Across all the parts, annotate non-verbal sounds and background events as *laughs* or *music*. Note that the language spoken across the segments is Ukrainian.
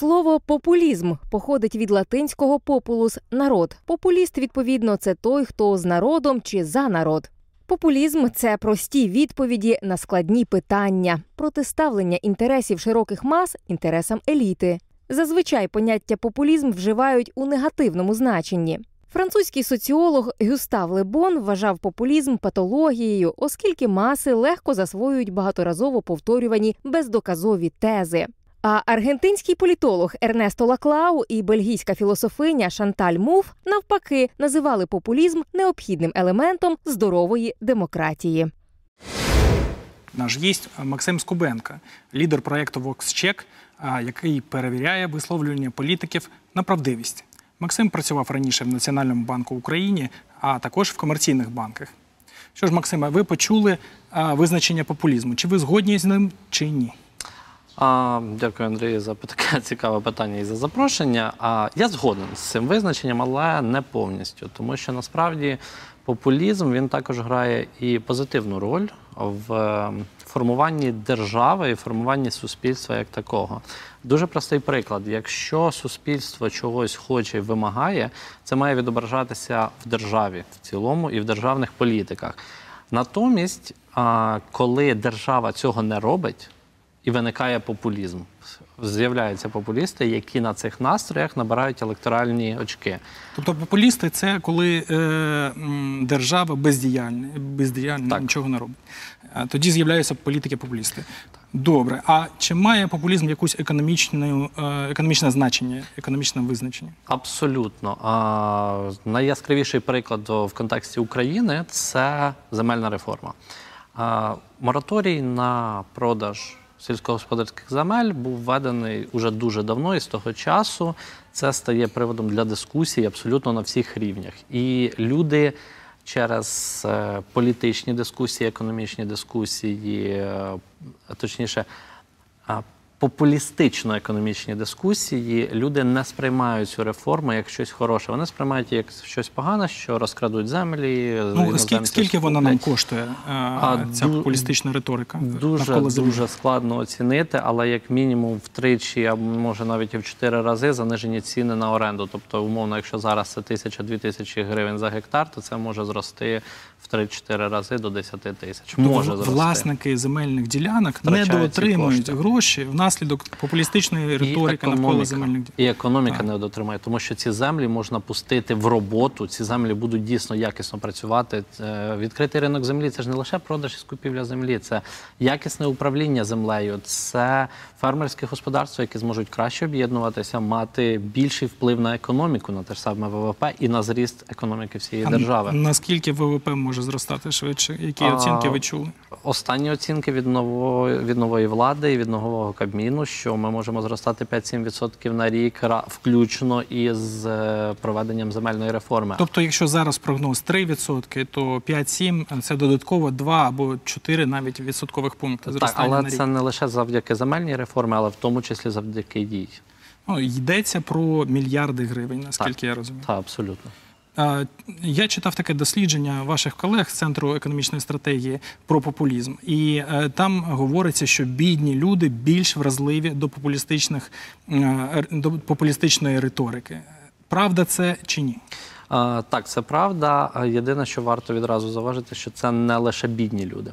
Слово популізм походить від латинського популус народ. Популіст, відповідно, це той, хто з народом чи за народ. Популізм це прості відповіді на складні питання, протиставлення інтересів широких мас інтересам еліти. Зазвичай поняття популізм вживають у негативному значенні. Французький соціолог Гюстав Лебон вважав популізм патологією, оскільки маси легко засвоюють багаторазово повторювані бездоказові тези. А аргентинський політолог Ернесто Лаклау і бельгійська філософиня Шанталь Муф навпаки називали популізм необхідним елементом здорової демократії. Наш гість Максим Скубенко, лідер проєкту VoxCheck, який перевіряє висловлювання політиків на правдивість. Максим працював раніше в Національному банку України, а також в комерційних банках. Що ж, Максиме, ви почули визначення популізму? Чи ви згодні з ним, чи ні? А, дякую, Андрій, за таке *laughs* цікаве питання і за запрошення. А я згоден з цим визначенням, але не повністю, тому що насправді популізм він також грає і позитивну роль в е, формуванні держави і формуванні суспільства як такого. Дуже простий приклад: якщо суспільство чогось хоче і вимагає, це має відображатися в державі в цілому і в державних політиках. Натомість, коли держава цього не робить, і виникає популізм. З'являються популісти, які на цих настроях набирають електоральні очки. Тобто популісти це коли е, держава бездіяльна, бездіяльна нічого не робить. Тоді з'являються політики-популісти. Добре. А чи має популізм якусь економічну, е, економічне значення, економічне визначення? Абсолютно. А, найяскравіший приклад в контексті України це земельна реформа. А, мораторій на продаж сільськогосподарських земель був введений уже дуже давно, і з того часу це стає приводом для дискусій абсолютно на всіх рівнях. І люди через е, політичні дискусії, економічні дискусії, е, точніше, а, популістично-економічні дискусії люди не сприймають цю реформу як щось хороше. Вони сприймають як щось погане, що розкрадуть землі. Ну, скільки, скільки вона нам коштує, е, А, ця ду- популістична риторика? Дуже дуже складно оцінити, але як мінімум втричі, а може навіть і в чотири рази занижені ціни на оренду. Тобто, умовно, якщо зараз це тисяча-дві тисячі гривень за гектар, то це може зрости в 3-4 рази до 10 тисяч. Тобто Може зрости. власники земельних ділянок ці недоотримують гроші внаслідок популістичної риторики навколо економіка. земельних ділянок. І економіка не дотримає, тому що ці землі можна пустити в роботу. Ці землі будуть дійсно якісно працювати. Е, Відкритий ринок землі це ж не лише продаж і скупівля землі, це якісне управління землею, це фермерське господарство, які зможуть краще об'єднуватися, мати більший вплив на економіку, на те ж саме ВВП і на зріст економіки всієї А держави. Наскільки ВВП може зростати швидше? Які А, оцінки ви чули? Останні оцінки від нової, від нової влади і від нового Кабміну, що ми можемо зростати 5-7% на рік, включно із е, проведенням земельної реформи. Тобто, якщо зараз прогноз 3%, то 5-7% – це додатково 2 або 4 навіть відсоткових пункти так, але на рік. це не лише завдяки земельній реформі, але в тому числі завдяки їй. Ну, йдеться про мільярди гривень, наскільки я розумію. Так, абсолютно. Я читав таке дослідження ваших колег з центру економічної стратегії про популізм, і е, там говориться, що бідні люди більш вразливі до популістичних е, до популістичної риторики. Правда, це чи ні? Так, це правда. Єдине, що варто відразу зауважити, що це не лише бідні люди.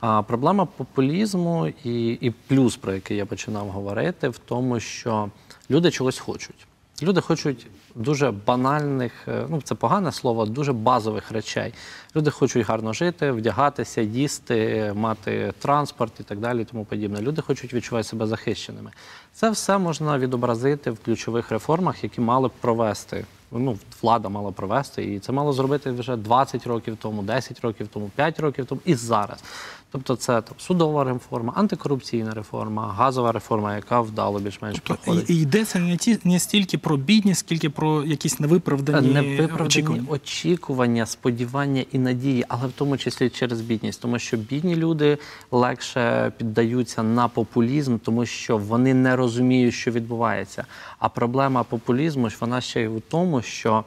А, проблема популізму і, і плюс, про який я починав говорити, в тому, що люди чогось хочуть. Люди хочуть дуже банальних, е, ну це погане слово, дуже базових речей. Люди хочуть гарно жити, вдягатися, їсти, мати транспорт і так далі, і тому подібне. Люди хочуть відчувати себе захищеними. Це все можна відобразити в ключових реформах, які мали б провести. Ну, влада мала провести, і це мало зробити вже 20 років тому, 10 років тому, 5 років тому і зараз. Тобто, це там судова реформа, антикорупційна реформа, газова реформа, яка вдало більш-менш Тобто проходить. і, йдеться не ті не стільки про бідність, скільки про якісь невиправдані, Невиправдані очікування. очікування, сподівання і надії, але в тому числі через бідність, тому що бідні люди легше піддаються на популізм, тому що вони не розуміють, що відбувається. А проблема популізму ж вона ще й у тому, що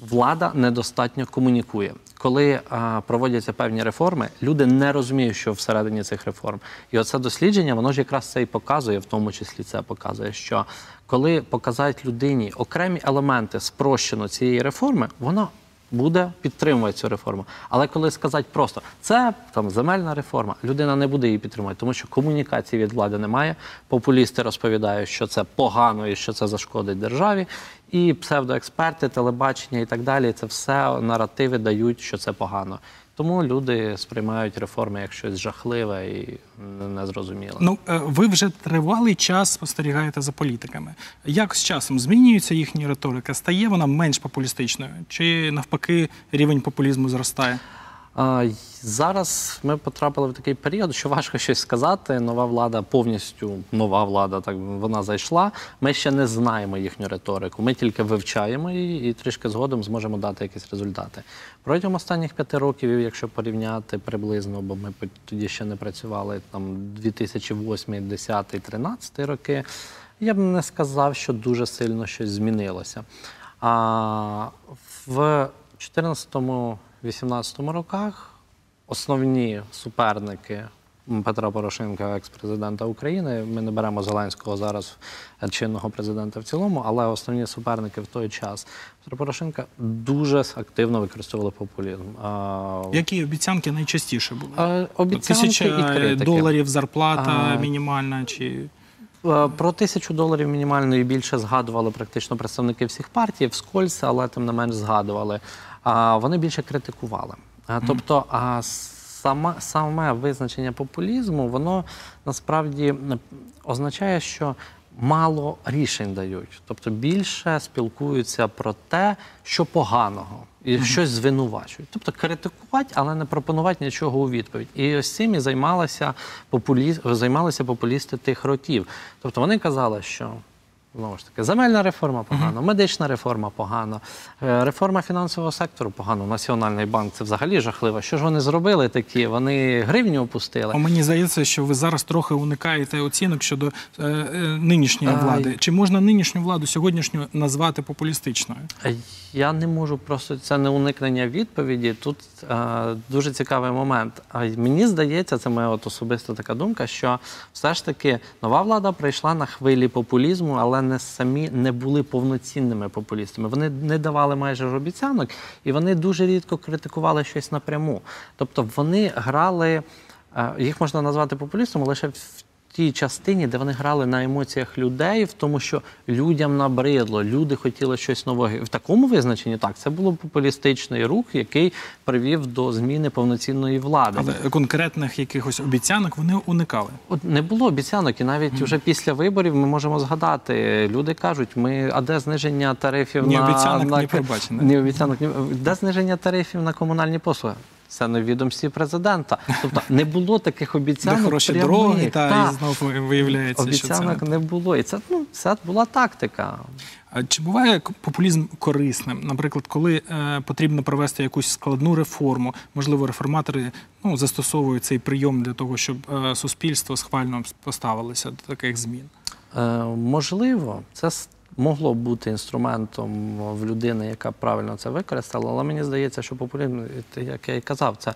влада недостатньо комунікує. коли а, проводяться певні реформи, люди не розуміють, що всередині цих реформ. І оце дослідження, воно ж якраз це і показує, в тому числі це показує, що коли показають людині окремі елементи спрощено цієї реформи, вона буде підтримувати цю реформу. Але коли сказати просто це там земельна реформа, людина не буде її підтримувати, тому що комунікації від влади немає. Популісти розповідають, що це погано і що це зашкодить державі. І псевдоексперти, телебачення і так далі, це все наративи дають, що це погано. Тому люди сприймають реформи як щось жахливе і незрозуміле. Ну, е, ви вже тривалий час спостерігаєте за політиками. Як з часом змінюється їхня риторика? Стає вона менш популістичною? Чи навпаки рівень популізму зростає? Зараз ми потрапили в такий період, що важко щось сказати. Нова влада повністю нова влада, так вона зайшла. Ми ще не знаємо їхню риторику. Ми тільки вивчаємо її і трішки згодом зможемо дати якісь результати. Протягом останніх п'яти років, якщо порівняти приблизно, бо ми тоді ще не працювали там 2008, 10, 13 роки. Я б не сказав, що дуже сильно щось змінилося. А в 2014-2018 роках основні суперники Петра Порошенка, екс-президента України. Ми не беремо Зеленського зараз чинного президента в цілому, але основні суперники в той час Петра Порошенка дуже активно використовували популізм. Які обіцянки найчастіше були? Обіцянки і Тисяча критики. доларів зарплата А. мінімальна чи Про тисячу доларів мінімально і більше згадували практично представники всіх партій, вскользь, але тим не менш згадували. А вони більше критикували. А, Тобто, а саме, саме визначення популізму, воно насправді означає, що мало рішень дають. Тобто більше спілкуються про те, що поганого, і щось звинувачують. Тобто критикувати, але не пропонувати нічого у відповідь. І ось цим і займалися, популі... займалися популісти тих років. Тобто вони казали, що. Знову ж таки, земельна реформа погано, медична реформа погано, е, реформа фінансового сектору погано. Національний банк це взагалі жахливо. Що ж вони зробили такі? Вони гривню опустили. А мені здається, що ви зараз трохи уникаєте оцінок щодо е, е, нинішньої влади. Чи можна нинішню владу сьогоднішню назвати популістичною? Я не можу просто це не уникнення відповіді. Тут е, дуже цікавий момент. А мені здається, це моя от особиста така думка, що все ж таки нова влада прийшла на хвилі популізму, але не самі не були повноцінними популістами. Вони не давали майже обіцянок, і вони дуже рідко критикували щось напряму. Тобто вони грали, е, їх можна назвати популістами лише в тій частині, де вони грали на емоціях людей, в тому, що людям набридло, люди хотіли щось нового. В такому визначенні так, це було популістичний рух, який привів до зміни повноцінної влади. Але конкретних якихось обіцянок вони уникали. От не було обіцянок, і навіть вже після виборів ми можемо згадати. Люди кажуть, ми а де зниження тарифів Ні на обіцянок, на ні пробачення. Ні обіцянок, ні де зниження тарифів на комунальні послуги. Це на відомстві президента. Тобто не було таких Де обіцянок. хороші прямих. дороги, та Так. і знову виявляється, що Обіцянок це. не було. І це, ну, це була тактика. А Чи буває популізм корисним? Наприклад, коли е, потрібно провести якусь складну реформу, можливо, реформатори ну, застосовують цей прийом для того, щоб е, суспільство схвально поставилося до таких змін. Е, можливо, це могло б бути інструментом в людини, яка правильно це використала, але мені здається, що популізм, як я і казав, це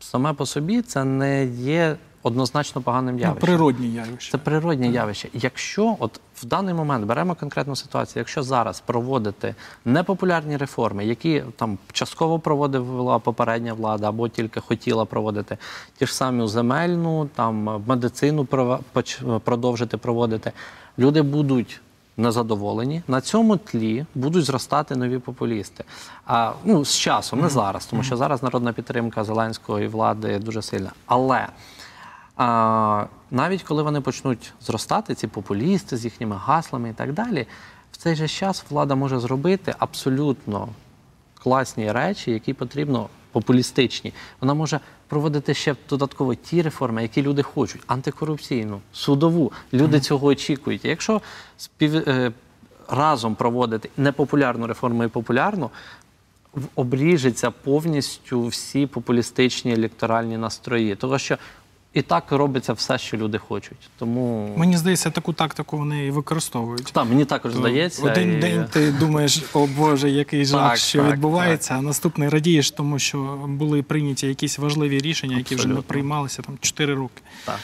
саме по собі це не є однозначно поганим Ну, явищем. природні явища. Це природне явище. Якщо от в даний момент беремо конкретну ситуацію, якщо зараз проводити непопулярні реформи, які там частково проводила попередня влада або тільки хотіла проводити, ті ж самі земельну, там медицину продовжити проводити, люди будуть. Незадоволені на цьому тлі будуть зростати нові популісти. А ну з часом, не зараз, тому що зараз народна підтримка Зеленського і влади дуже сильна. Але а, навіть коли вони почнуть зростати, ці популісти з їхніми гаслами і так далі, в цей же час влада може зробити абсолютно класні речі, які потрібно популістичні. Вона може проводити ще додатково ті реформи, які люди хочуть: антикорупційну, судову. Люди цього очікують. Якщо спів... е, разом проводити непопулярну реформу і популярну, обріжеться повністю всі популістичні електоральні настрої. Тому що І так робиться все, що люди хочуть. Тому Мені здається, таку тактику вони і використовують. так, мені також здається. Один і- день ти думаєш, о Боже, який жах, Так, що так, відбувається, а наступний радієш, тому що були прийняті якісь важливі рішення, які вже не приймалися там 4 роки. Так.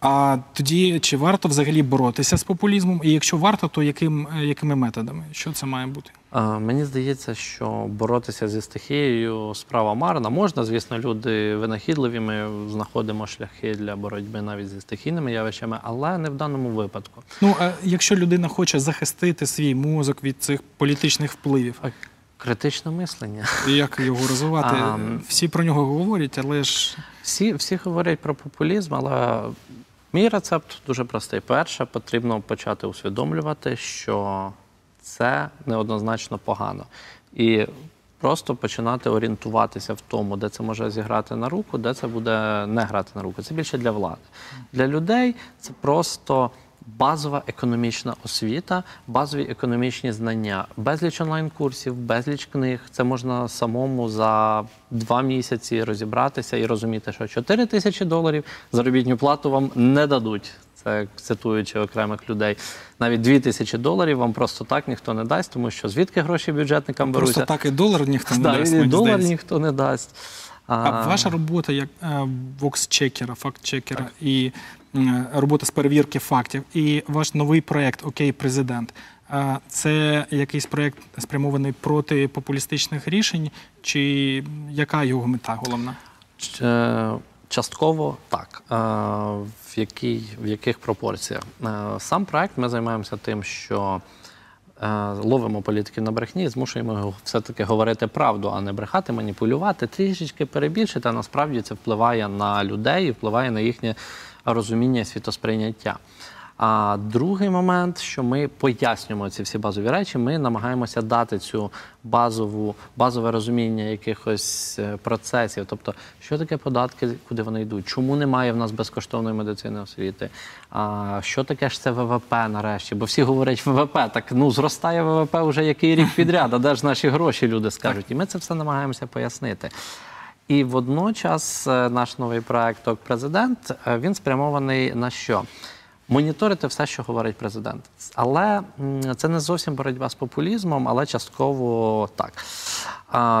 А тоді чи варто взагалі боротися з популізмом? І якщо варто, то яким, е, якими методами? Що це має бути? Е, Мені здається, що боротися зі стихією справа марна. Можна, звісно, люди винахідливі. Ми знаходимо шляхи для боротьби навіть зі стихійними явищами, але не в даному випадку. Ну а якщо людина хоче захистити свій мозок від цих політичних впливів, А Критичне мислення. як його розвивати? *laughs* А, Всі про нього говорять, але ж Всі, всі говорять про популізм, але мій рецепт дуже простий. Перше, потрібно почати усвідомлювати, що це неоднозначно погано. І просто починати орієнтуватися в тому, де це може зіграти на руку, де це буде не грати на руку. Це більше для влади. Для людей це просто. Базова економічна освіта, базові економічні знання, безліч онлайн-курсів, безліч книг. Це можна самому за два місяці розібратися і розуміти, що 4 тисячі доларів заробітну плату вам не дадуть. Це цитуючи окремих людей. Навіть 2 тисячі доларів вам просто так ніхто не дасть, тому що звідки гроші бюджетникам беруться? просто так і долар ніхто не Да, дасть. і долар здається. ніхто не дасть. А ваша робота як е, вокс-чекера, факт-чекера і робота з перевірки фактів, і ваш новий проєкт Окей, президент. е, Це якийсь проєкт спрямований проти популістичних рішень, чи яка його мета головна? Е, Частково так. Е, В, якій, в яких пропорціях? Е, Сам проект ми займаємося тим, що е, ловимо політиків на брехні змушуємо все-таки говорити правду, а не брехати, маніпулювати, трішечки перебільшити, а насправді це впливає на людей і впливає на їхнє розуміння і світосприйняття. А другий момент, що ми пояснюємо ці всі базові речі, ми намагаємося дати цю базову, базове розуміння якихось е, процесів. Тобто, що таке податки, куди вони йдуть, чому немає в нас безкоштовної медицини освіти, а що таке ж це ВВП нарешті? Бо всі говорять ВВП, так ну зростає ВВП вже який рік підряд, а де ж наші гроші, люди скажуть. І ми це все намагаємося пояснити. І водночас е, наш новий проект «Ок президент е, він спрямований на що? Моніторити все, що говорить президент. Але це не зовсім боротьба з популізмом, але частково так.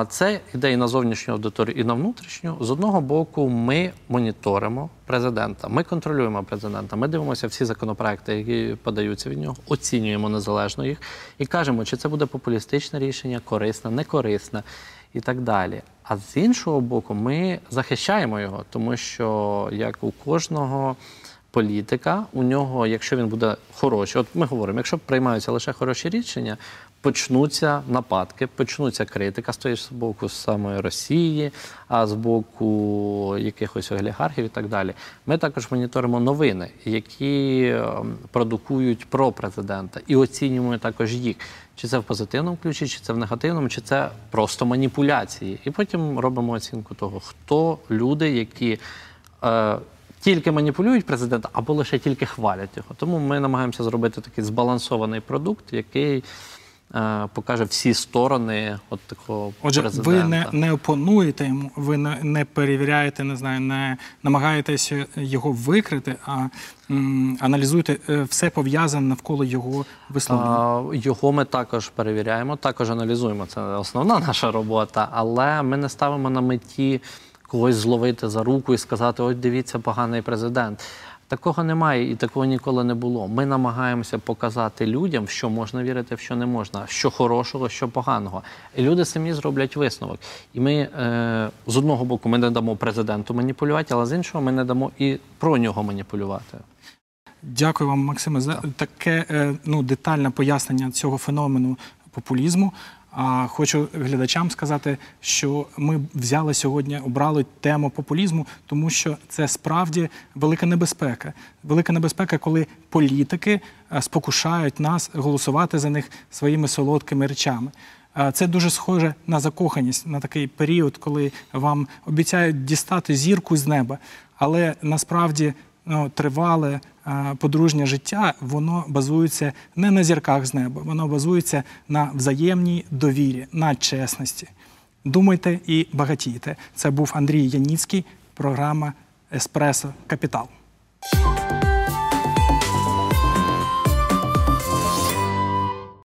Це йде і на зовнішню аудиторію, і на внутрішню. З одного боку, ми моніторимо президента, ми контролюємо президента, ми дивимося всі законопроекти, які подаються від нього, оцінюємо незалежно їх і кажемо, чи це буде популістичне рішення, корисне, некорисне і так далі. А з іншого боку, ми захищаємо його, тому що як у кожного політика, у нього, якщо він буде хороший, от ми говоримо, якщо приймаються лише хороші рішення, почнуться нападки, почнуться критика з того ж боку самої Росії, а з боку якихось олігархів і так далі. Ми також моніторимо новини, які ем, продукують про президента, і оцінюємо також їх. Чи це в позитивному ключі, чи це в негативному, чи це просто маніпуляції. І потім робимо оцінку того, хто люди, які е, тільки маніпулюють президента, або лише тільки хвалять його. Тому ми намагаємося зробити такий збалансований продукт, який е, покаже всі сторони от такого Отже, президента. ви не, не опонуєте йому, ви не, не перевіряєте, не знаю, не намагаєтеся його викрити, а м, аналізуєте е, все пов'язане навколо його висловлення. Його ми також перевіряємо, також аналізуємо. Це основна *laughs* наша робота, але ми не ставимо на меті когось зловити за руку і сказати: ось дивіться, поганий президент. Такого немає і такого ніколи не було. Ми намагаємося показати людям, що можна вірити, що не можна, що хорошого, що поганого. І люди самі зроблять висновок. І ми е, з одного боку ми не дамо президенту маніпулювати, але з іншого ми не дамо і про нього маніпулювати. Дякую вам, Максиме, за таке е, ну, детальне пояснення цього феномену популізму. А хочу глядачам сказати, що ми взяли сьогодні, обрали тему популізму, тому що це справді велика небезпека. Велика небезпека, коли політики е, спокушають нас голосувати за них своїми солодкими речами. Е, Це дуже схоже на закоханість, на такий період, коли вам обіцяють дістати зірку з неба, але насправді ну, тривале е, подружнє життя, воно базується не на зірках з неба, воно базується на взаємній довірі, на чесності. Думайте і багатійте. Це був Андрій Яніцький, програма Еспресо Капітал.